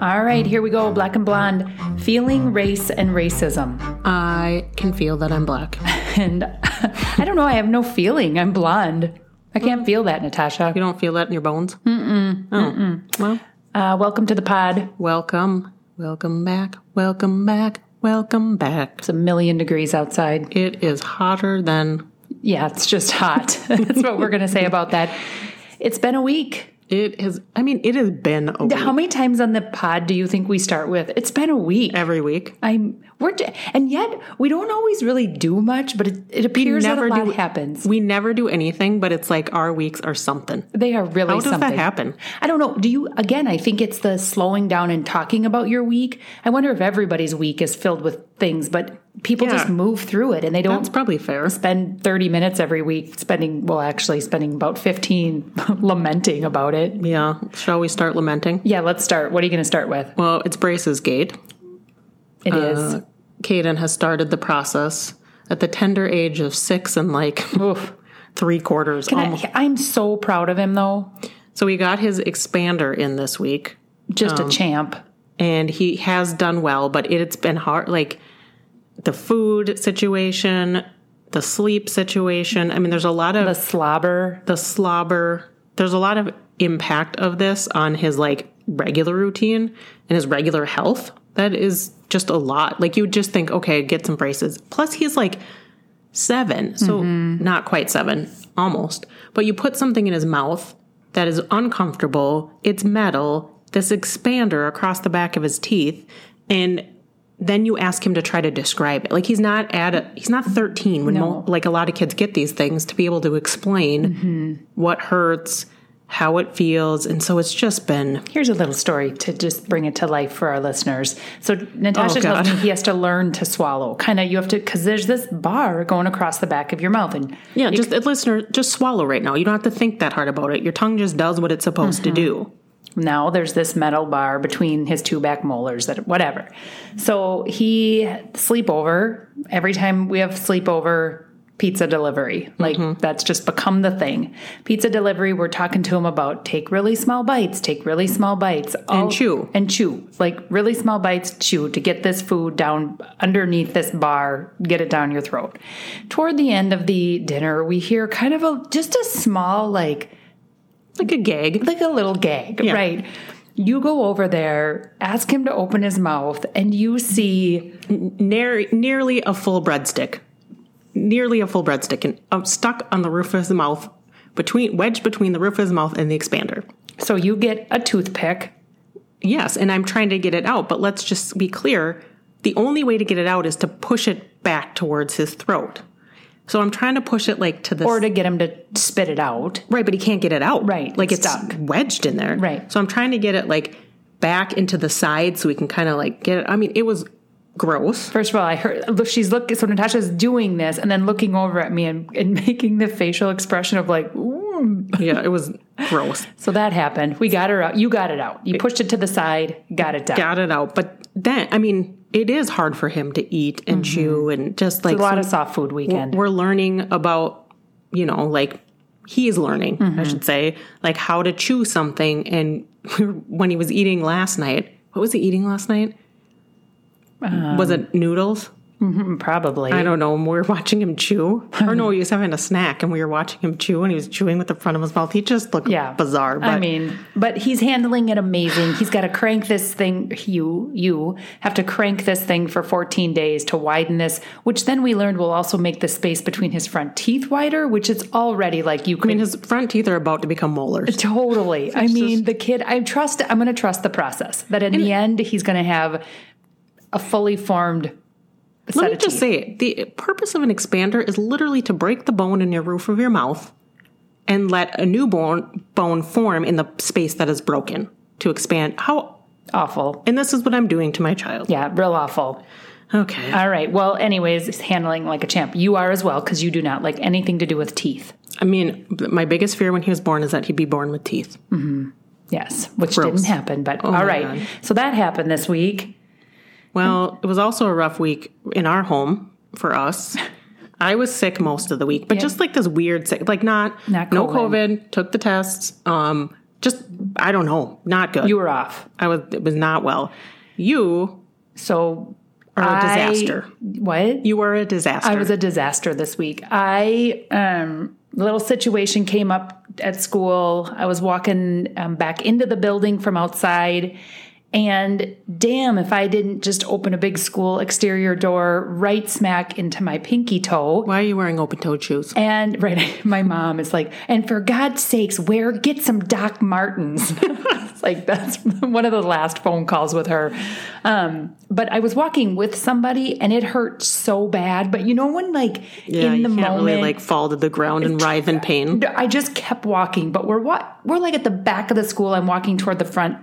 All right, here we go. Black and blonde. Feeling race and racism. I can feel that I'm black. And I don't know, I have no feeling. I'm blonde. I can't feel that, Natasha. You don't feel that in your bones? Mm-mm. Oh. Well, Uh, welcome to the pod. welcome. Welcome back. Welcome back. Welcome back. It's a million degrees outside. It is hotter than Yeah, it's just hot. That's what we're going to say about that. It's been a week. It has. I mean, it has been a week. How many times on the pod do you think we start with? It's been a week. every week. I'm we're and yet we don't always really do much, but it, it appears that a never lot do- happens. We never do anything, but it's like our weeks are something. They are really How does something. that happen? I don't know. Do you again? I think it's the slowing down and talking about your week. I wonder if everybody's week is filled with things, but people Yeah. just move through it and they don't That's probably fair. spend 30 minutes every week spending well actually spending about 15 lamenting about it. Yeah. Shall we start lamenting? Yeah, let's start. What are you going to start with? Well, it's Braces Gate. It is. Uh, Caden has started the process at the tender age of six and like Oof. three quarters. Can almost. I, I'm so proud of him though. So he got his expander in this week. Just Um, a champ. and he has done well, but it's been hard. Like the food situation, the sleep situation. I mean, there's a lot of The slobber. the slobber. There's a lot of impact of this on his like regular routine and his regular health. That is just a lot. Like you would just think, okay, get some braces. Plus, he's like seven, so mm-hmm. not quite seven, almost. But you put something in his mouth that is uncomfortable. It's metal. This expander across the back of his teeth, and then you ask him to try to describe it. Like he's not at a, he's not 13 when mo- like a lot of kids get these things to be able to explain what hurts, how it feels, and so it's just been Here's a little story to just bring it to life for our listeners. So Natasha Oh, tells me he has to learn to swallow. Kind of, you have to because there's this bar going across the back of your mouth, and yeah. Just uh, listener, just swallow right now. You don't have to think that hard about it. Your tongue just does what it's supposed to do. Now there's this metal bar between his two back molars that whatever. So he sleepover every time we have sleepover pizza delivery. Like Mm-hmm. that's just become the thing. Pizza delivery, we're talking to him about take really small bites, take really small bites. all- chew. And chew. Like really small bites, chew to get this food down underneath this bar, get it down your throat. Toward the end of the dinner, we hear kind of a just a small like Like a gag. like a little gag, right? You go over there, ask him to open his mouth, and you see Near, nearly a full breadstick. Nearly a full breadstick and uh, stuck on the roof of his mouth, between wedged between the roof of his mouth and the expander. so you get a toothpick. Yes, and I'm trying to get it out, but let's just be clear. The only way to get it out is to push it back towards his throat. So I'm trying to push it like to the Or to get him to spit it out. right, but he can't get it out. Right, like it's stuck. wedged in there. Right. So I'm trying to get it like back into the side so we can kind of like get it. I mean, it was gross. First of all, I heard look, she's looking. So Natasha's doing this, and then looking over at me and, and making the facial expression of like, Ooh. Yeah, it was gross. so that happened. We got her out. You got it out. You pushed it to the side, got it down. Got it out, but then I mean, it is hard for him to eat and chew and just like Mm-hmm. a lot of soft food weekend. we're learning about you know like he is learning Mm-hmm. i should say like how to chew something and when he was eating last night what was he eating last night was it noodles Mm-hmm, probably. i don't know. And we were watching him chew. Or no he was having a snack and we were watching him chew and he was chewing with the front of his mouth. He just looked yeah. bizarre but i mean but he's handling it amazing. He's got to crank this thing. You you have to crank this thing for 14 days to widen this which then we learned will also make the space between his front teeth wider which it's already like you I mean, his front teeth are about to become molars. totally. I mean the kid i trust i'm going to trust the process that in the end he's going to have a fully formed Let me just say it. The purpose of an expander is literally to break the bone in your roof of your mouth and let a new bone, bone form in the space that is broken to expand. How, awful and this is what I'm doing to my child. yeah real awful Okay. all right well anyways handling like a champ you are as well because you do not like anything to do with teeth I mean, my biggest fear when he was born is that he'd be born with teeth. Mm-hmm. Yes, which Gross. didn't happen, but oh all my right. God. So that happened this week. Well, it was also a rough week in our home for us. I was sick most of the week, but just like this weird sick, like not, Not no COVID. COVID, took the tests, um, just I don't know, not good. You were off. I was it was not well. You So are a I- disaster. What? You were a disaster. I was a disaster this week. I um little situation came up at school. I was walking um, back into the building from outside and damn if I didn't just open a big school exterior door right smack into my pinky toe. Why are you wearing open-toed shoes? And right, my mom is like, and for God's sakes, wear get some Doc Martens. it's like that's one of the last phone calls with her. Um, but I was walking with somebody, and it hurt so bad. But you know when like Yeah, in the moment, really like fall to the ground and writhe in pain. I just kept walking. But we're what we're like at the back of the school. I'm walking toward the front,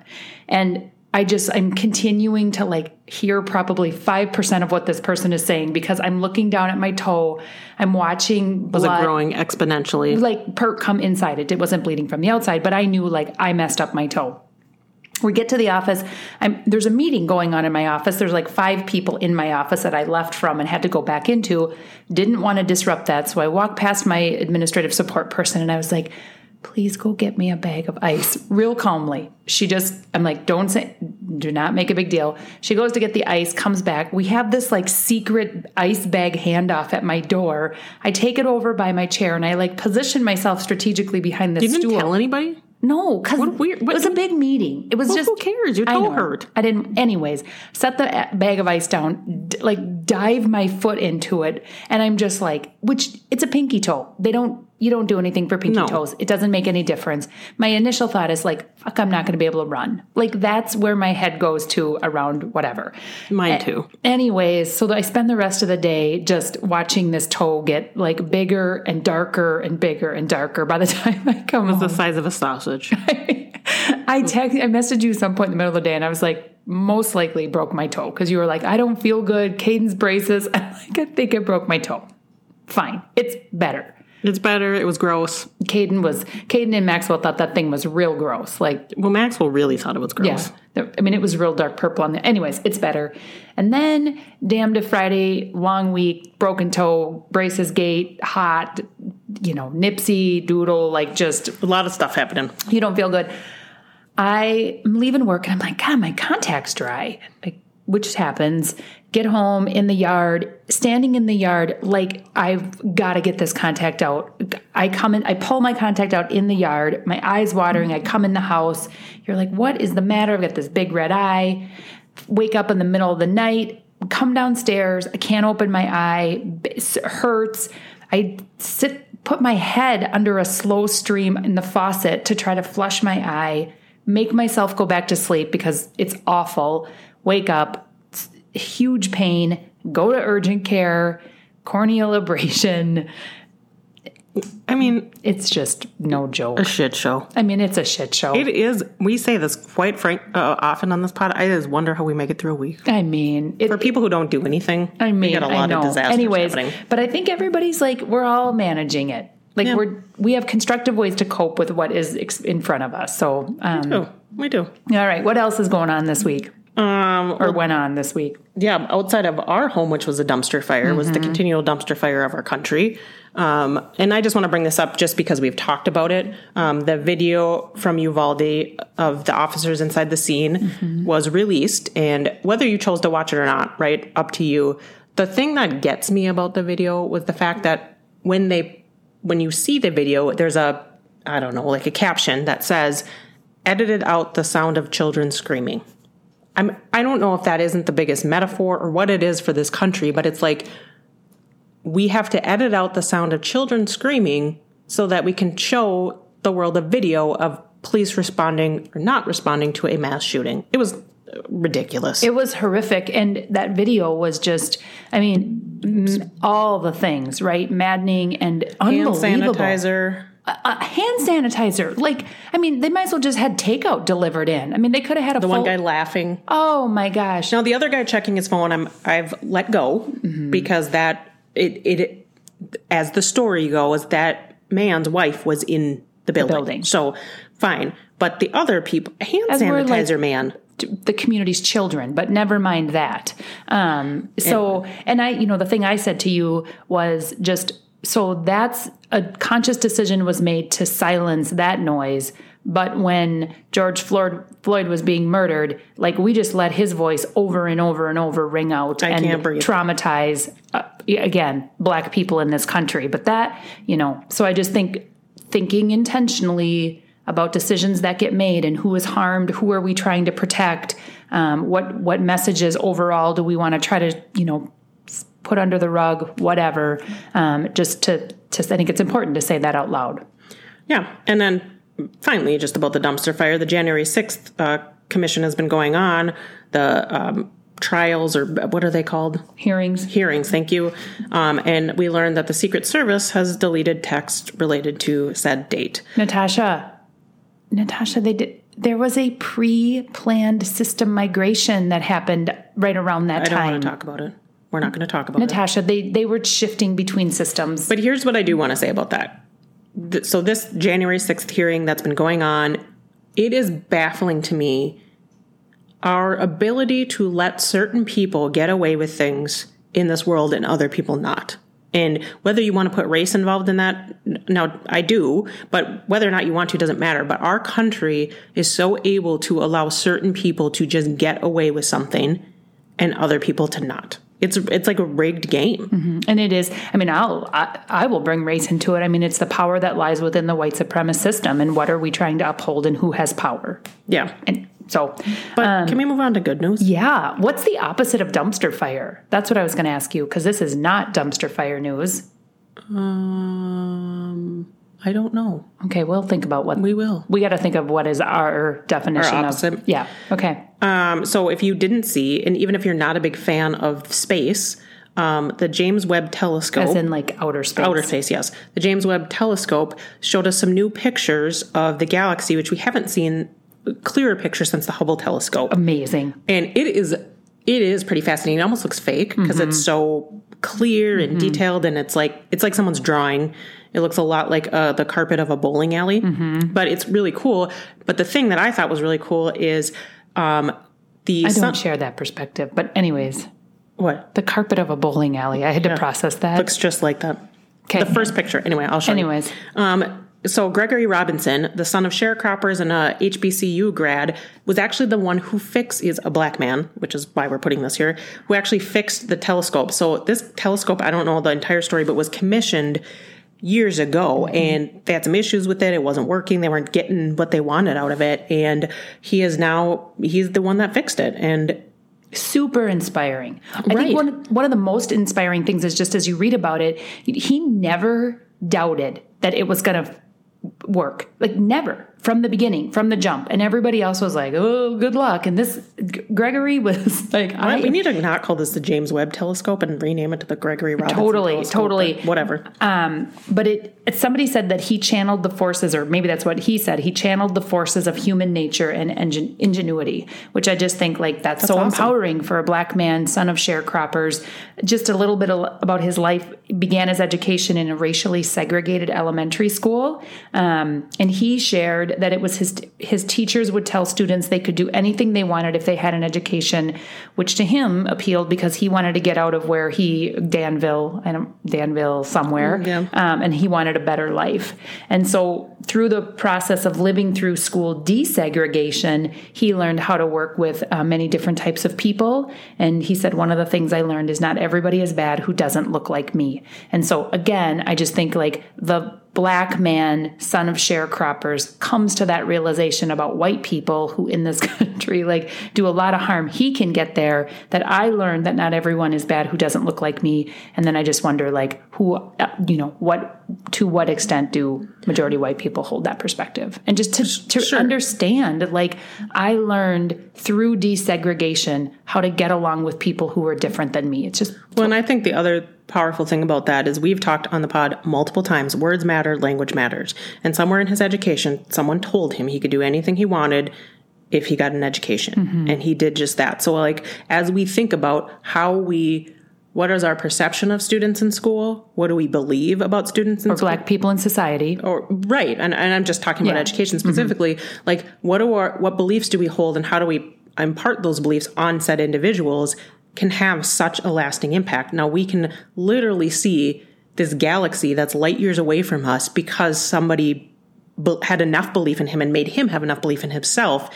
and I just I'm continuing to like hear probably five percent of what this person is saying because I'm looking down at my toe. I'm watching Was blood it growing exponentially? like perk come inside it. It wasn't bleeding from the outside, but I knew like I messed up my toe. We get to the office. I'm, there's a meeting going on in my office. There's like five people in my office that I left from and had to go back into. Didn't want to disrupt that. So I walked past my administrative support person and I was like, please go get me a bag of ice real calmly. She just, I'm like, don't say, do not make a big deal. She goes to get the ice, comes back. We have this like secret ice bag handoff at my door. I take it over by my chair and I like position myself strategically behind the you didn't stool. tell anybody? No, because it was a big meeting. It was Well, just who cares? Toe know. hurt. I didn't. Anyways, set the uh, bag of ice down, d- like dive my foot into it, and I'm just like, which it's a pinky toe. They don't. You don't do anything for pinky No. toes. It doesn't make any difference. My initial thought is like, fuck, I'm not going to be able to run. Like that's where my head goes to around whatever. Mine too. Anyways, so I spend the rest of the day just watching this toe get like bigger and darker and bigger and darker. By the time I come home, The size of a sausage. I text, I messaged you some point in the middle of the day, and I was like, most likely broke my toe because you were like, I don't feel good. Caden's braces. I'm like, I think I broke my toe. Fine, it's better. It's better. It was gross. Caden was Caden and Maxwell thought that thing was real gross. Like, Well, Maxwell really thought it was gross. yeah, I mean, it was real dark purple on there. Anyways, it's better. And then, damn to Friday, long week, broken toe, braces gate, hot, you know, Nipsey doodle, like just A lot of stuff happening. you don't feel good. I am leaving work and I'm like, God, my contact's dry. Like, which happens. Get home in the yard, standing in the yard, like I've got to get this contact out. I come in, I pull my contact out in the yard, my eyes watering. I come in the house. You're like, what is the matter? I've got this big red eye. Wake up in the middle of the night, come downstairs. I can't open my eye. It hurts. I sit, put my head under a slow stream in the faucet to try to flush my eye, make myself go back to sleep because it's awful. Wake up, huge pain, go to urgent care, corneal abrasion. I mean, It's just no joke. a shit show. I mean, it's a shit show. It is. We say this quite frank uh, often on this pod. I just wonder how we make it through a week. I mean, it, For people who don't do anything, I mean, we get a lot I know. of disasters Anyways, happening. but I think everybody's like we're all managing it. Like Yeah. we're we have constructive ways to cope with what is ex- in front of us. So, um, Oh, we do. all right, what else is going on this week Um, or went on this week? yeah, outside of our home, which was a dumpster fire, was Mm-hmm. the continual dumpster fire of our country. Um, and I just want to bring this up just because we've talked about it. Um, the video from Uvalde of the officers inside the scene Mm-hmm. was released, and whether you chose to watch it or not, right, up to you. The thing that gets me about the video was the fact that when they, when you see the video, there's a, I don't know, like a caption that says, "Edited out the sound of children screaming." I'm I don't know if that isn't the biggest metaphor or what it is for this country, but it's like we have to edit out the sound of children screaming so that we can show the world a video of police responding or not responding to a mass shooting. It was ridiculous. It was horrific, and that video was just, I mean, all the things, right? Maddening and unbelievable. Hand sanitizer. Uh, hand sanitizer. Like, I mean, they might as well just had takeout delivered in. I mean, they could have had a The full. one guy laughing. oh my gosh! Now the other guy checking his phone, I'm I've let go Mm-hmm. because that it it as the story goes that man's wife was in the building. building. So fine, but the other people hand As we're, like, sanitizer man. the community's children, but never mind that. Um, so, and I, you know, the thing I said to you was just so that's a conscious decision was made to silence that noise But when George Floyd, Floyd was being murdered, like we just let his voice over and over and over ring out I and traumatize uh, again black people in this country. But that, you know, so I just think thinking intentionally about decisions that get made and who is harmed, who are we trying to protect, um, what what messages overall do we want to try to you know put under the rug, whatever. Um, just to to I think it's important to say that out loud. Yeah. And then finally, just about the dumpster fire, the January 6th uh, commission has been going on. The um, trials, or what are they called? Hearings. Hearings, thank you. Um, and we learned that the Secret Service has deleted text related to said date. Natasha, Natasha, they did. There was a pre-planned system migration that happened right around that time. I don't want to talk about it. We're not going to talk about it. Natasha, they they were shifting between systems. But here's what I do want to say about that. Th- So this January 6th hearing that's been going on, it is baffling to me our ability to let certain people get away with things in this world and other people not. And whether you want to put race involved in that, now I do, but whether or not you want to doesn't matter. But our country is so able to allow certain people to just get away with something and other people to not. It's it's like a rigged game. And it is. I mean, I'll I, I will bring race into it. I mean, it's the power that lies within the white supremacist system, and what are we trying to uphold, and who has power? Yeah. And so, But can we move on to good news? yeah, what's the opposite of dumpster fire? That's what I was going to ask you because this is not dumpster fire news. Um, I don't know. Okay, we'll think about what We will. We got to think of what is our definition Our of. Yeah. Okay. Um, so if you didn't see, and even if you're not a big fan of space, um, the James Webb Telescope. As in like outer space. Outer space, yes. The James Webb Telescope showed us some new pictures of the galaxy, which we haven't seen clearer pictures since the Hubble telescope. Amazing. and it is it is pretty fascinating. It almost looks fake because it's so clear and detailed, and it's like it's like someone's drawing. It looks a lot like uh, the carpet of a bowling alley, but it's really cool. But the thing that I thought was really cool is um, the I sun- don't share that perspective, but anyways, what the carpet of a bowling alley. I had to process that. looks just like that. Okay. The first picture, anyway. I'll show you. Anyways, Um, so Gregory Robinson, the son of sharecroppers and a HBCU grad, was actually the one who fixed is a black man, which is why we're putting this here, who actually fixed the telescope. So this telescope, I don't know the entire story, but was commissioned years ago mm-hmm. and they had some issues with it. It wasn't working. They weren't getting what they wanted out of it. And he is now he's the one that fixed it. And super inspiring. I think one one of the most inspiring things is just as you read about it, he never doubted that it was going to work. Like never from the beginning, from the jump. And everybody else was like, "Oh, good luck." And this Gregory was like, I we need to not call this the James Webb telescope and rename it to the Gregory Robinson Totally, telescope, totally. Whatever. Um, but it, it somebody said that he channeled the forces, or maybe that's what he said. He channeled the forces of human nature and ingen- ingenuity, which I just think like that's, so awesome. empowering for a black man, son of sharecroppers. Just a little bit about his life. Began his education in a racially segregated elementary school, um, and he shared that it was his his teachers would tell students they could do anything they wanted if they had an education, which to him appealed because he wanted to get out of where he Danville and Danville somewhere, Yeah. um, and he wanted a better life. And so, through the process of living through school desegregation, he learned how to work with uh, many different types of people. And he said, One of the things I learned is not everybody is bad who doesn't look like me. And so, again, I just think like the black man, son of sharecroppers, comes to that realization about white people who in this country like do a lot of harm. He can get there that I learned that not everyone is bad who doesn't look like me. And then I just wonder like who, uh, you know, what, to what extent do majority white people hold that perspective? And just to, to Sure. understand, like I learned through desegregation how to get along with people who are different than me. It's just Well, and I think the other powerful thing about that is we've talked on the pod multiple times words matter, language matters. And somewhere in his education, someone told him he could do anything he wanted if he got an education. Mm-hmm. And he did just that. So, like, as we think about how we, what is our perception of students in school? What do we believe about students in school? black people in society. or right and, and i'm just talking about Yeah. education mm-hmm. specifically like what do our what beliefs do we hold and how do we impart those beliefs on said individuals can have such a lasting impact now we can literally see this galaxy that's light years away from us because somebody had enough belief in him and made him have enough belief in himself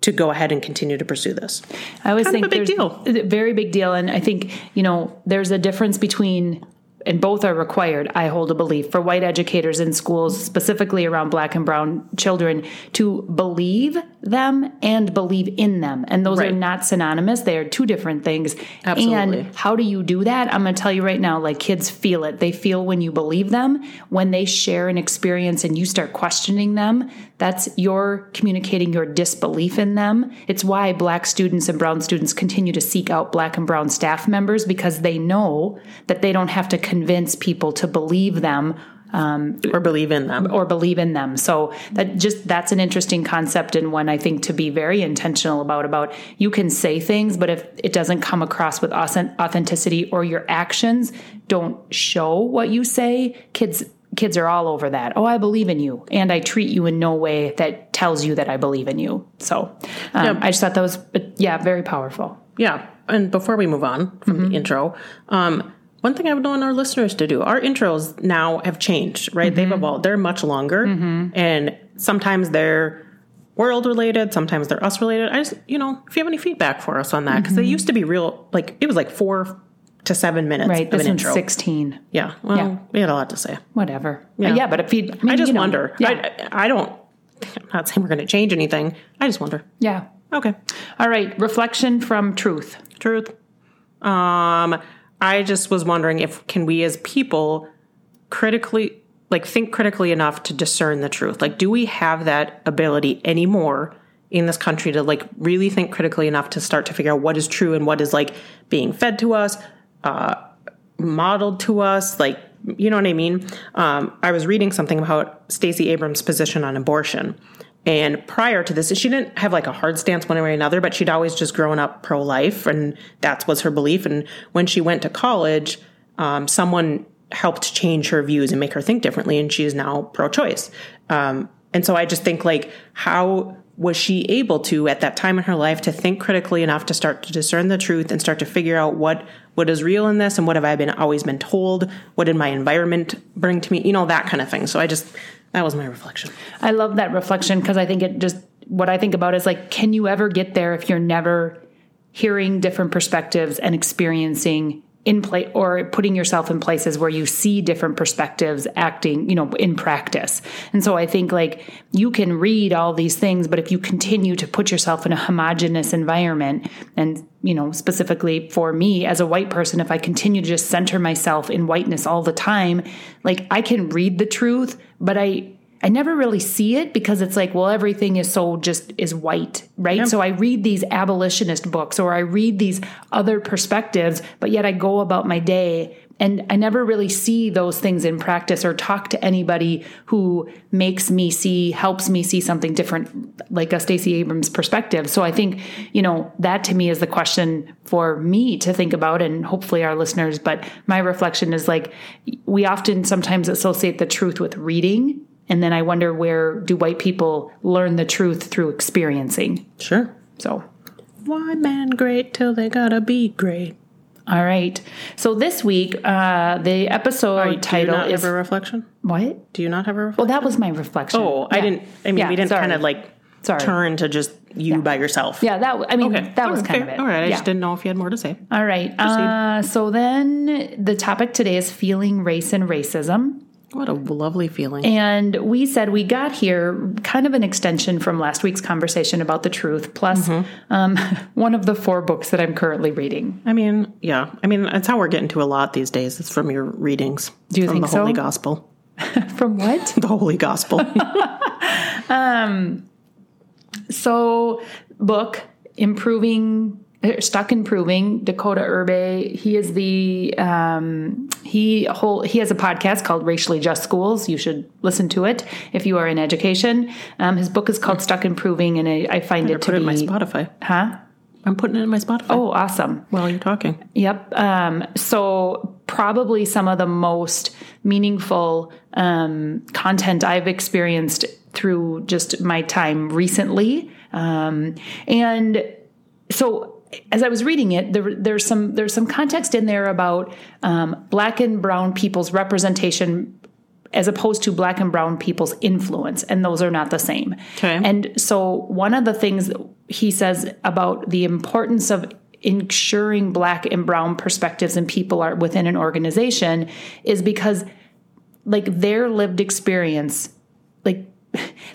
to go ahead and continue to pursue this. I always Kind think of a big deal. a very big deal, and I think you know there's a difference between. And both are required, I hold a belief, for white educators in schools, specifically around black and brown children, to believe them and believe in them. And those are not synonymous. They are two different things. Absolutely. And how do you do that? I'm going to tell you right now, like kids feel it. They feel when you believe them, when they share an experience and you start questioning them, that's your communicating your disbelief in them. It's why black students and brown students continue to seek out black and brown staff members because they know that they don't have to convince people to believe them um, Or believe in them. or believe in them. So that just that's an interesting concept and one I think to be very intentional about about you can say things but if it doesn't come across with authenticity or your actions don't show what you say, kids kids are all over that. Oh, I believe in you and I treat you in no way that tells you that I believe in you. So um, Yeah. I just thought that was yeah, very powerful. Yeah. And before we move on from the intro, um, one thing I would want our listeners to do, our intros now have changed, right? They've evolved. They're much longer. And sometimes they're world related, sometimes they're us related. I just, you know, if you have any feedback for us on that, because they used to be real, like, it was like four to seven minutes Right. This one's intro. 16. Yeah. Well, Yeah. we had a lot to say. Whatever. Yeah. Yeah, but if you I, mean, I just you know, wonder. Yeah. I, I don't, I'm not saying we're going to change anything. I just wonder. yeah. Okay. All right, reflection from truth. Truth. Um, I just was wondering if can we as people critically like think critically enough to discern the truth? Like do we have that ability anymore in this country to like really think critically enough to start to figure out what is true and what is like being fed to us, uh modeled to us, like you know what I mean? Um, I was reading something about Stacey Abrams' position on abortion. And prior to this, she didn't have like a hard stance one way or another, but she'd always just grown up pro life, and that was her belief. And when she went to college, um, someone helped change her views and make her think differently, and she is now pro choice. Um, and so I just think like, how was she able to at that time in her life to think critically enough to start to discern the truth and start to figure out what what is real in this and what have I been always been told? What did my environment bring to me? You know that kind of thing. So I just that was my reflection. I love that reflection because I think it just what I think about is like, can you ever get there if you're never hearing different perspectives and experiencing in place or putting yourself in places where you see different perspectives acting, you know, in practice. And so I think like you can read all these things, but if you continue to put yourself in a homogenous environment and, you know, specifically for me as a white person, if I continue to just center myself in whiteness all the time, like I can read the truth, but I I never really see it because it's like, well, everything is so just is white, right? So I read these abolitionist books or I read these other perspectives, but yet I go about my day and I never really see those things in practice or talk to anybody who makes me see, helps me see something different, like a Stacey Abrams perspective. So I think, you know, that to me is the question for me to think about and hopefully our listeners. But my reflection is like, we often sometimes associate the truth with reading. And then I wonder where do white people learn the truth through experiencing? Sure. So, Why man great till they gotta be great? all right. So this week, uh, the episode Do you title not is have a reflection? what? Do you not have a reflection? Well, that was my reflection. oh, I didn't. I mean, Yeah, we didn't kind of like Sorry. turn to just you by yourself. Yeah, that I mean Okay. that was Okay. kind of it. All right. I Yeah. just didn't know if you had more to say. All right. Uh, so then the topic today is feeling race and racism. What a lovely feeling. And we said we got here kind of an extension from last week's conversation about the truth, plus Mm-hmm. um, one of the four books that I'm currently reading. I mean, yeah. I mean, that's how we're getting to a lot these days. It's from your readings. Do you from think the Holy? Gospel? From what? The Holy Gospel. um, so, book, Improving. Uh, Stuck improving Decoteau Irby. He is the um, he whole he has a podcast called Racially Just Schools. You should listen to it if you are in education. Um, his book is called Stuck Improving, and I, I find it to Put it in my Spotify. huh. I'm putting it in my Spotify Oh, awesome. while you're talking. Yep. Um, so probably some of the most meaningful um, content I've experienced through just my time recently, um, and so as I was reading it, there, there's some there's some context in there about um, black and brown people's representation as opposed to black and brown people's influence and those are not the same Okay. and so one of the things he says about the importance of ensuring black and brown perspectives and people are within an organization is because like their lived experience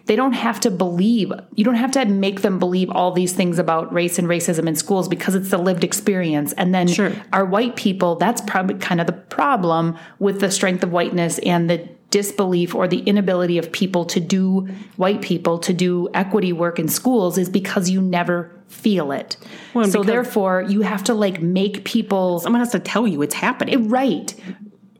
they don't have to believe you don't have to make them believe all these things about race and racism in schools because it's the lived experience and then Sure. our white people that's probably kind of the problem with the strength of whiteness and the disbelief or the inability of people to do white people to do equity work in schools is because you never feel it Well, so therefore you have to like make people Someone has to tell you it's happening. Right.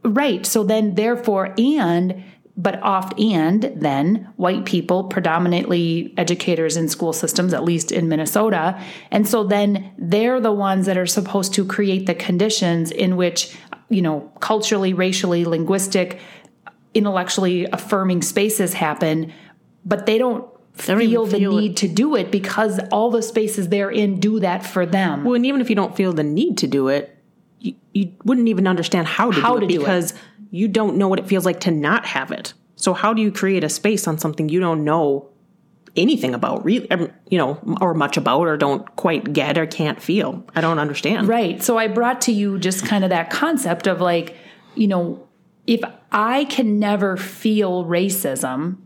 Right. So then, therefore, and, but oft and then white people, predominantly educators in school systems, at least in Minnesota. And so then they're the ones that are supposed to create the conditions in which, you know, culturally, racially, linguistic, intellectually affirming spaces happen, but they don't. don't Feel the feel it. need to do it because all the spaces they're in do that for them. Well, and even if you don't feel the need to do it, you, you wouldn't even understand how to How do it to do it. because you don't know what it feels like to not have it. So how do you create a space on something you don't know anything about, really, um, you know, or much about, or don't quite get, or can't feel? I don't understand. Right. So I brought to you just kind of that concept of like, you know, if I can never feel racism,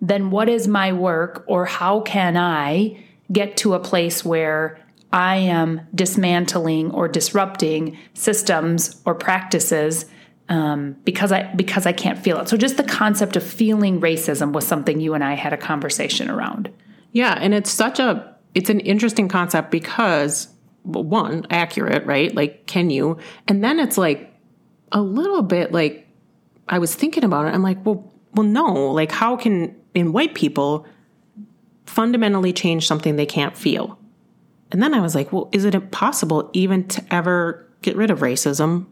then what is my work or how can I get to a place where I am dismantling or disrupting systems or practices um, because I because I can't feel it. So just the concept of feeling racism was something you and I had a conversation around. Yeah, and it's such a it's an interesting concept because well, one, accurate, right? Like can you? And then it's like a little bit like I was thinking about it. I'm like, well, well no, like how can in white people fundamentally change something they can't feel? And then I was like, well, is it possible even to ever get rid of racism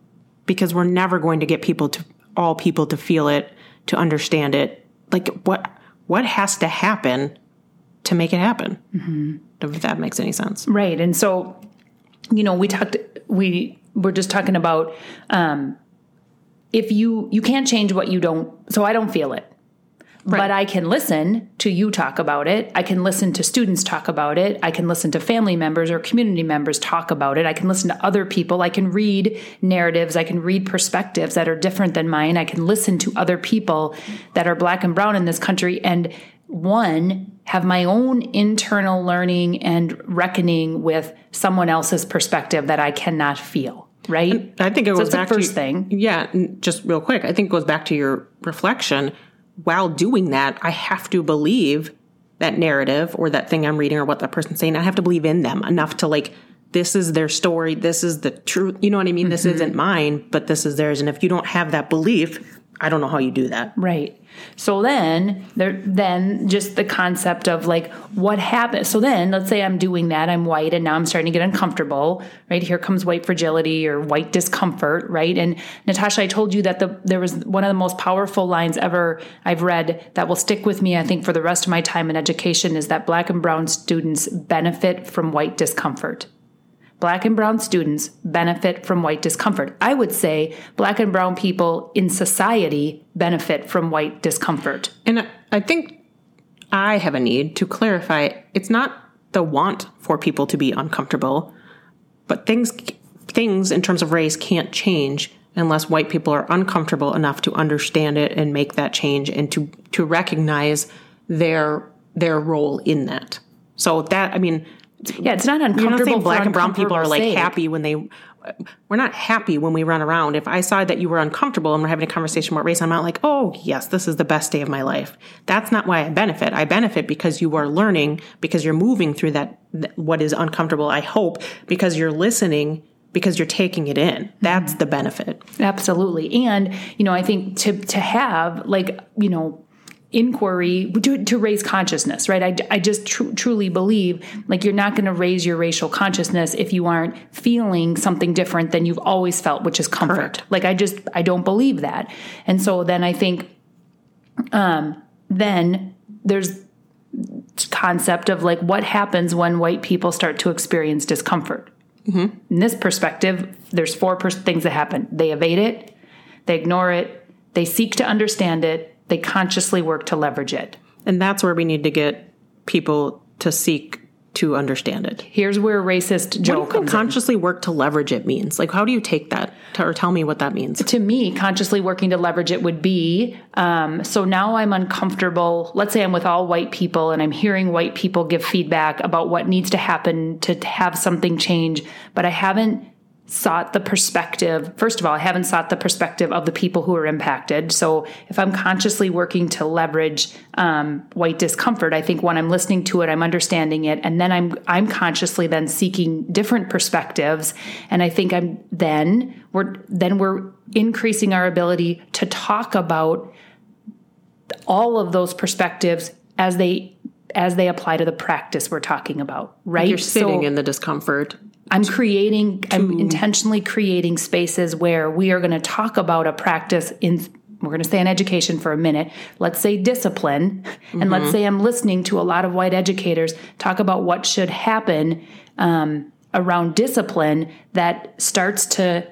because we're never going to get people to all people to feel it, to understand it. Like what what has to happen to make it happen? Mm-hmm. If that makes any sense. Right. And so, you know, we talked, we were just talking about um, if you, you can't change what you don't, so I don't feel it. But I can listen to you talk about it. I can listen to students talk about it. I can listen to family members or community members talk about it. I can listen to other people. I can read narratives. I can read perspectives that are different than mine. I can listen to other people that are black and brown in this country and one have my own internal learning and reckoning with someone else's perspective that I cannot feel. Right? I think it So goes it's the back first to thing. Yeah, just real quick, I think it goes back to your reflection. While doing that, I have to believe that narrative or that thing I'm reading or what that person's saying. I have to believe in them enough to like, this is their story. This is the truth. You know what I mean? This Mm-hmm. isn't mine, but this is theirs. And if you don't have that belief, I don't know how you do that. Right. So then there then just the concept of like what happens. So then let's say I'm doing that, I'm white and now I'm starting to get uncomfortable, right? Here comes white fragility or white discomfort, right? And Natasha, I told you that the there was one of the most powerful lines ever I've read that will stick with me, I think, for the rest of my time in education is that black and brown students benefit from white discomfort. Black and brown students benefit from white discomfort. I would say black and brown people in society benefit from white discomfort. And I- think I have a need to clarify it's not the want for people to be uncomfortable, but things things in terms of race can't change unless white people are uncomfortable enough to understand it and make that change and to to recognize their their role in that. So that I mean, Yeah, it's not uncomfortable. saying black and brown people are like happy when they. We're not happy when we run around. If I saw that you were uncomfortable and we're having a conversation about race, I'm not like, oh yes, this is the best day of my life. That's not why I benefit. I benefit because you are learning, because you're moving through that what is uncomfortable. I hope because you're listening, because you're taking it in. That's mm-hmm. the benefit. Absolutely. And, you know, I think to to have like, you know, inquiry to, to raise consciousness, right? I, I just tru- truly believe like you're not going to raise your racial consciousness if you aren't feeling something different than you've always felt, which is comfort. Correct. Like I just I don't believe that. And so then I think um then there's concept of like what happens when white people start to experience discomfort. In this perspective, there's four pers- things that happen. They evade it, they ignore it, they seek to understand it, they consciously work to leverage it. And that's where we need to get people to seek to understand it. Here's where racist Joe What do you think comes in. consciously work to leverage it means? Like, how do you take that? To, or tell me what that means. to me, consciously working to leverage it would be um, so now I'm uncomfortable. Let's say I'm with all white people and I'm hearing white people give feedback about what needs to happen to have something change, but I haven't sought the perspective. First of all, I haven't sought the perspective of the people who are impacted. So if I'm consciously working to leverage um, white discomfort, I think when I'm listening to it, I'm understanding it, and then I'm I'm consciously then seeking different perspectives, and I think I'm then we're then we're increasing our ability to talk about all of those perspectives as they as they apply to the practice we're talking about right You're sitting So- in the discomfort. I'm creating, I'm intentionally creating spaces where we are going to talk about a practice in, we're going to stay on education for a minute. Let's say discipline. And let's say I'm listening to a lot of white educators talk about what should happen um, around discipline that starts to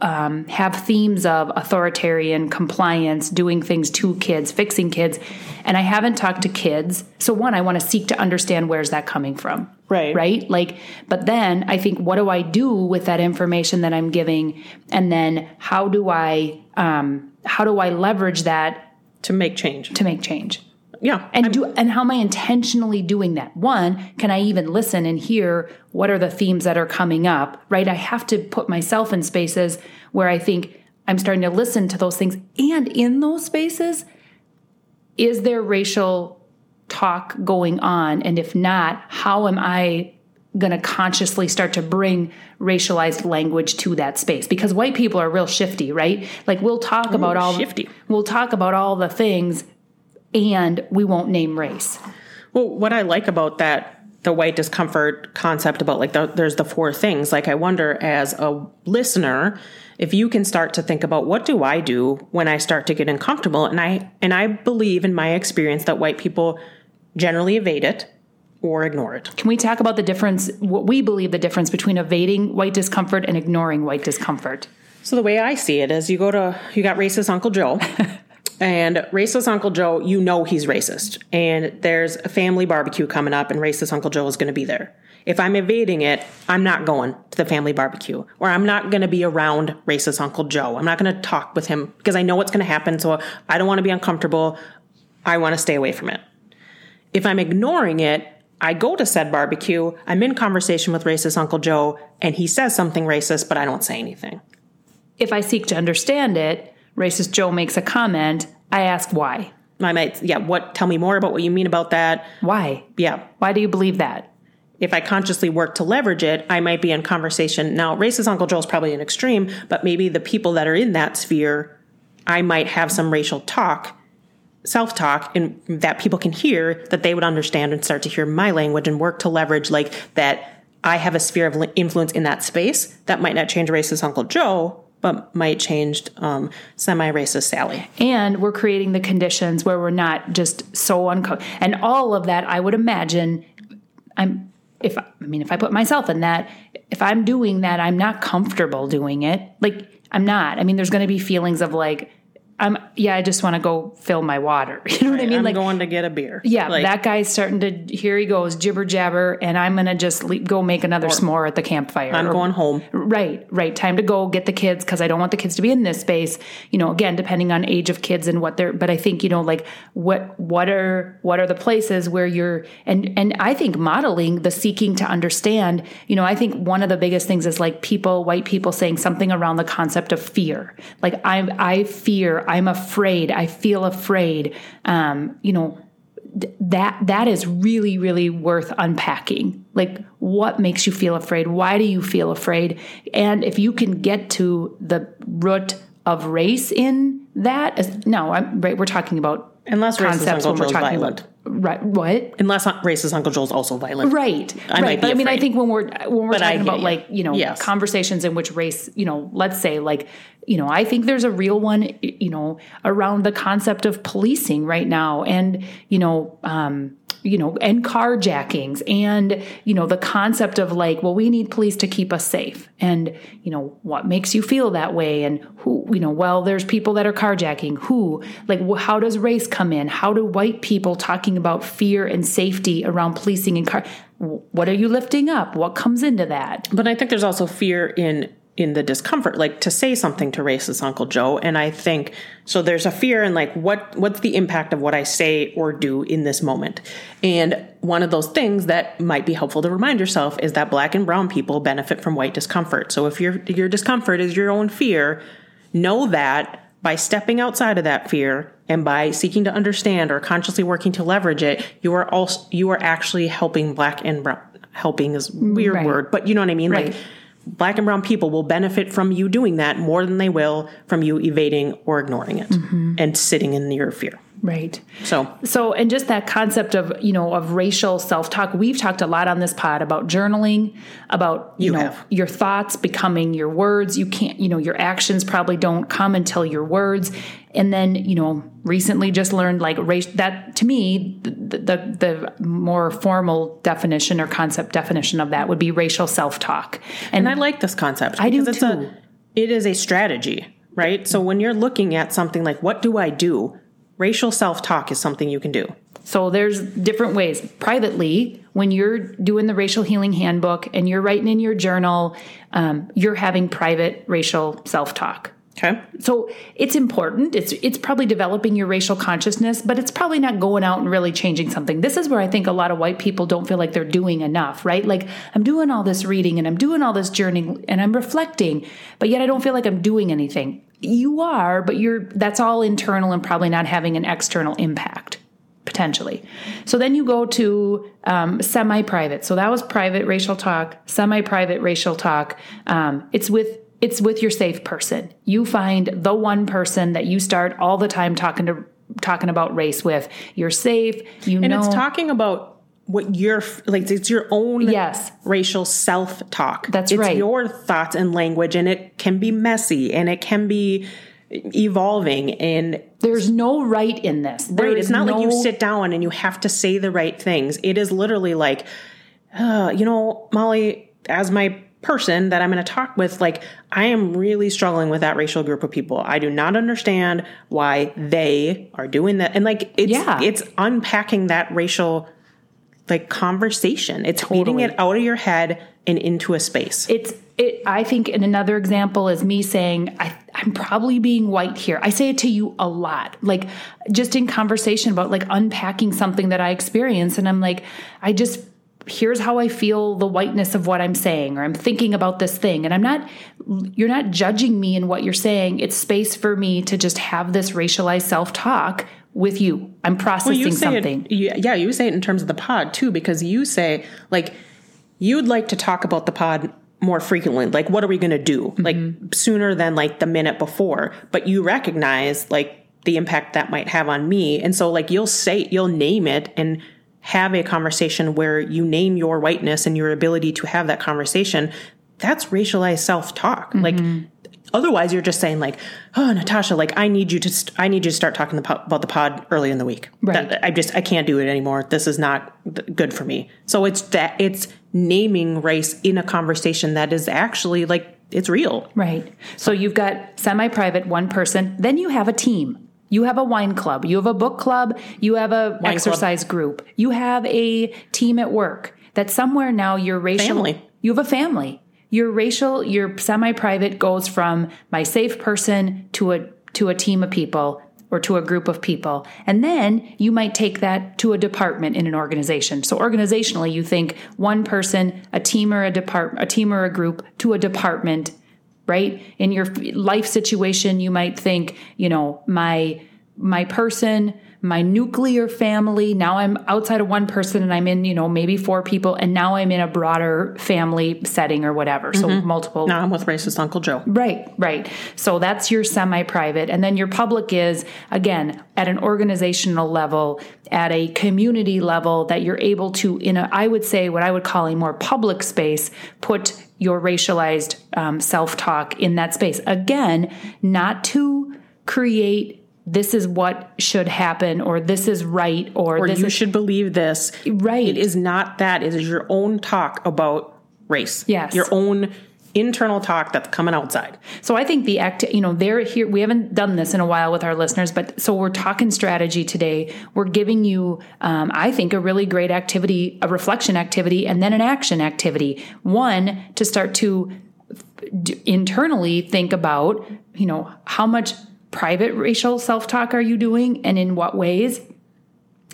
um, have themes of authoritarian compliance, doing things to kids, fixing kids. And I haven't talked to kids. So, one, I want to seek to understand where's that coming from. Right. Right. Like, but then I think, what do I do with that information that I'm giving? And then how do I, um, how do I leverage that To make change. to make change? Yeah. And do and how am I intentionally doing that? One, can I even listen and hear what are the themes that are coming up? Right? I have to put myself in spaces where I think I'm starting to listen to those things. And in those spaces, is there racial talk going on? And if not, how am I going to consciously start to bring racialized language to that space because white people are real shifty right like we'll talk about all shifty. we'll talk about all the things and we won't name race Well, what I like about that, the white discomfort concept about like the, there's the four things. Like I wonder as a listener, if you can start to think about what do I do when I start to get uncomfortable, and I and I believe in my experience that white people generally evade it or ignore it. Can we talk about the difference, what we believe the difference between evading white discomfort and ignoring white discomfort? So the way I see it is you go to you got racist Uncle Joe. And racist Uncle Joe, you know he's racist. And there's a family barbecue coming up, and racist Uncle Joe is going to be there. If I'm evading it, I'm not going to the family barbecue, or I'm not going to be around racist Uncle Joe. I'm not going to talk with him because I know what's going to happen. So I don't want to be uncomfortable. I want to stay away from it. If I'm ignoring it, I go to said barbecue, I'm in conversation with racist Uncle Joe, and he says something racist, but I don't say anything. If I seek to understand it, racist Joe makes a comment, I ask why. I might, yeah, what, tell me more about what you mean about that. Why? Yeah. Why do you believe that? If I consciously work to leverage it, I might be in conversation. Now, racist Uncle Joe's probably an extreme, but maybe the people that are in that sphere, I might have some racial talk, self talk, and that people can hear that they would understand and start to hear my language and work to leverage like that. I have a sphere of influence in that space that might not change racist Uncle Joe, but might change um, semi-racist Sally. And we're creating the conditions where we're not just so uncomfortable. And all of that, I would imagine, I'm, if, I mean, if I put myself in that, if I'm doing that, I'm not comfortable doing it. Like, I'm not. I mean, there's going to be feelings of like, I'm, yeah, I just want to go fill my water. You know what I mean? I'm like, going to get a beer. Yeah, Like, that guy's starting to. Here he goes, jibber jabber, and I'm gonna just leave, go make another s'more at the campfire. I'm Or- going home. Right, right. Time to go get the kids because I don't want the kids to be in this space. You know, again, depending on age of kids and what they're. But I think you know, like what what are what are the places where you're and and I think modeling the seeking to understand. You know, I think one of the biggest things is like people, white people, saying something around the concept of fear. Like I I fear, I'm afraid, I feel afraid. Um, you know, that that is really really worth unpacking like what makes you feel afraid why do you feel afraid and if you can get to the root of race in that as, no I'm right we're talking about Unless concepts when we're talking violent. about right what Unless racist Uncle Joe's also violent. Right, I right. might But be I mean, I think when we're when we're But talking about you. like you know Yes. conversations in which race, you know, let's say like you know, I think there's a real one, you know, around the concept of policing right now, and you know, um, you know, and carjackings and, you know, the concept of like, well, we need police to keep us safe. And, you know, what makes you feel that way? And who, you know, well, there's people that are carjacking. Who? Like, how does race come in? How do white people talking about fear and safety around policing and car? What are you lifting up? What comes into that? But I think there's also fear in in the discomfort like to say something to racist uncle joe and i think so there's a fear in like what what's the impact of what i say or do in this moment and one of those things that might be helpful to remind yourself is that black and brown people benefit from white discomfort so if your your discomfort is your own fear know that by stepping outside of that fear and by seeking to understand or consciously working to leverage it you are also you are actually helping black and brown helping is weird Right. word but you know what i mean Right. like black and brown people will benefit from you doing that more than they will from you evading or ignoring it Mm-hmm. and sitting in your fear. Right. So, So, and just that concept of, you know, of racial self talk, we've talked a lot on this pod about journaling, about, you, You know, have. your thoughts becoming your words. You can't, you know, your actions probably don't come until your words. And then, you know, recently just learned like race that to me, the, the, the more formal definition or concept definition of that would be racial self talk. And, and I like this concept. I do it's too. A, it is a strategy, right? So when you're looking at something like, what do I do? Racial self talk is something you can do. So there's different ways. Privately, when you're doing the racial healing handbook and you're writing in your journal, um, you're having private racial self talk. Okay. So it's important. It's it's probably developing your racial consciousness, but it's probably not going out and really changing something. This is where I think a lot of white people don't feel like they're doing enough, right? Like I'm doing all this reading and I'm doing all this journeying and I'm reflecting, but yet I don't feel like I'm doing anything. You are, but you're that's all internal and probably not having an external impact potentially. So then you go to um, semi-private. So that was private racial talk, semi-private racial talk. Um, it's with it's with your safe person. You find the one person that you start all the time talking to talking about race with. You're safe. You And know. it's talking about what you're like, it's your own Yes. racial self talk. That's it's right. your thoughts and language, and it can be messy and it can be evolving and There's no right in this. There Right. It's not like you sit down and you have to say the right things. It is literally like, uh, you know, Molly, as my person that I'm going to talk with, like, I am really struggling with that racial group of people. I do not understand why they are doing that. And like, it's, Yeah. it's unpacking that racial like conversation. It's Totally. it out of your head and into a space. it's it i think in another example is me saying I, i'm probably being white here i say it to you a lot like just in conversation about like unpacking something that i experience and i'm like i just here's how i feel the whiteness of what i'm saying or i'm thinking about this thing and i'm not you're not judging me in what you're saying it's space for me to just have this racialized self-talk with you i'm processing you say something It, you- yeah, you say it in terms of the pod too, because you say like you'd like to talk about the pod more frequently. Like, what are we going to do? Mm-hmm. Like sooner than like the minute before. But you recognize like the impact that might have on me, and so like you'll say you'll name it and have a conversation where you name your whiteness and your ability to have that conversation. That's racialized self talk. Like mm-hmm. Otherwise, you're just saying like, "Oh, Natasha, like I need you to, st- I need you to start talking the po- about the pod early in the week. Right. That- I just, I can't do it anymore. This is not good for me." So it's that it's naming race in a conversation that is actually like it's real. Right. So you've got semi private, one person, then you have a team. You have a wine club, you have a book club, you have a club. exercise group, you have a team at work. That somewhere now your racial Family. you have a family. Your racial, your semi private goes from my safe person to a to a team of people or to a group of people. And then you might take that to a department in an organization. So organizationally you think one person, a team or a department, a team or a group to a department right in your life situation you might think you know my my person my nuclear family now i'm outside of one person and i'm in you know maybe four people and now i'm in a broader family setting or whatever so multiple Now I'm with racist Uncle Joe. Right, right. So that's your semi private. And then your public is, again, at an organizational level, at a community level, that you're able to, in a, I would say, what I would call a more public space, put your racialized um, self talk in that space. Again, not to create this is what should happen or this is right or, Or you is should believe this. right. It is not that. It is your own talk about race. Yes. Your own internal talk that's coming outside. So I think the act, you know, they're here. We haven't done this in a while with our listeners, but so we're talking strategy today. We're giving you, um, I think, a really great activity, a reflection activity, and then an action activity. One to start to internally think about, you know, how much private racial self talk are you doing, and in what ways?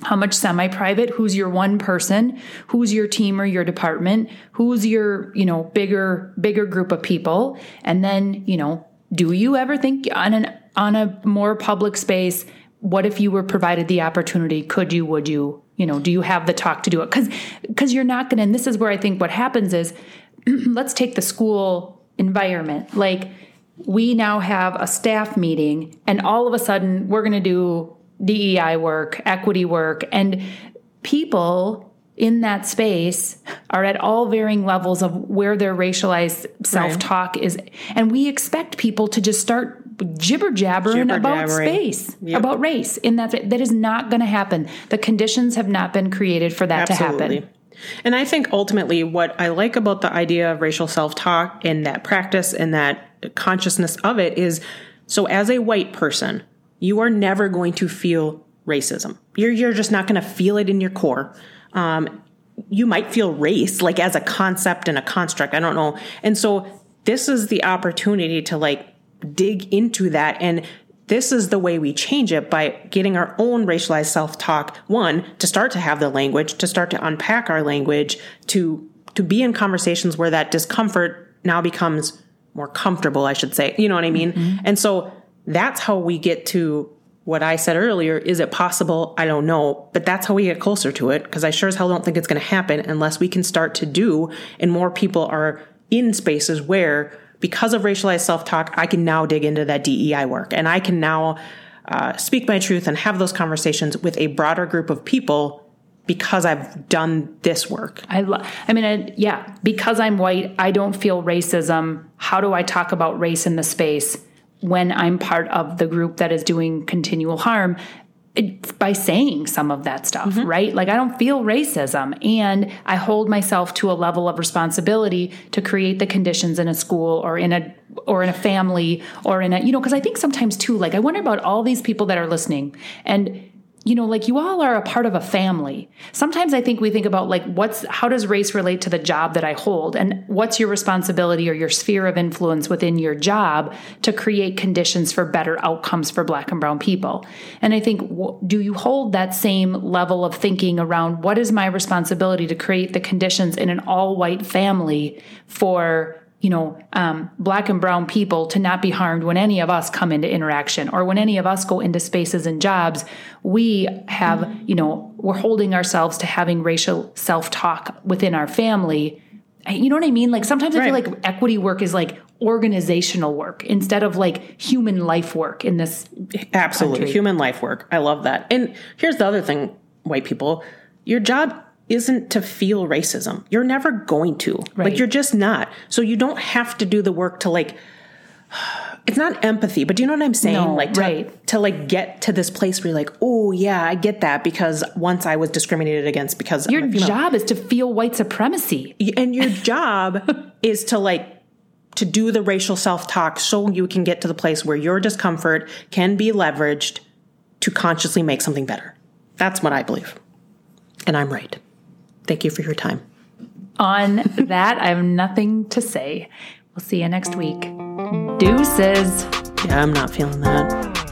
How much semi-private? Who's your one person? Who's your team or your department? Who's your you know bigger bigger group of people? And then you know do you ever think on an on a more public space what if you were provided the opportunity? Could you would you? You know do you have the talk to do it? Because because you're not gonna and this is where i think what happens is let's take the school environment. Like we now have a staff meeting and all of a sudden we're going to do DEI work, equity work, and people in that space are at all varying levels of where their racialized self-talk is. And we expect people to just start jibber jabbering about space about race in that that is not going to happen. The conditions have not been created for that to happen. And I think ultimately what I like about the idea of racial self talk and that practice and that consciousness of it is so as a white person, you are never going to feel racism. You're, you're just not going to feel it in your core. Um, you might feel race like as a concept and a construct. I don't know. And so this is the opportunity to like dig into that and this is the way we change it by getting our own racialized self-talk one to start to have the language to start to unpack our language to to be in conversations where that discomfort now becomes more comfortable i should say. You know what i mean? And so that's how we get to what i said earlier. Is it possible? I don't know. But that's how we get closer to it because i sure as hell don't think it's going to happen unless we can start to do and more people are in spaces where because of racialized self-talk i can now dig into that dei work. And i can now uh, speak my truth and have those conversations with a broader group of people because i've done this work I, lo- I mean, I, yeah, because I'm white, I don't feel racism. How do I talk about race in the space when I'm part of the group that is doing continual harm? It, by saying some of that stuff, mm-hmm. right? Like, I don't feel racism. And I hold myself to a level of responsibility to create the conditions in a school or in a or in a family or in a you know because i think sometimes too like i wonder about all these people that are listening and you know like you all are a part of a family. Sometimes i think we think about like what's how does race relate to the job that i hold? And what's your responsibility or your sphere of influence within your job to create conditions for better outcomes for black and brown people? And i think do you hold that same level of thinking around what is my responsibility to create the conditions in an all white family for you know, um, black and brown people to not be harmed when any of us come into interaction or when any of us go into spaces and jobs. We have, you know, we're holding ourselves to having racial self talk within our family. You know what I mean? Like sometimes I feel like equity work is like organizational work instead of like human life work in this. Absolutely. country. Human life work. I love that. And here's the other thing, white people your job isn't to feel racism. You're never going to. Right. Like, you're just not. So you don't have to do the work to, like, it's not empathy, but do you know what I'm saying? No, like, to, right. to, like, get to this place where you're like, oh, yeah, I get that because once I was discriminated against because Your job is to feel white supremacy. and your job is to, like, to do the racial self talk so you can get to the place where your discomfort can be leveraged to consciously make something better. That's what I believe. And I'm right. Thank you for your time. On that, I have nothing to say. We'll see you next week. Deuces. Yeah, I'm not feeling that.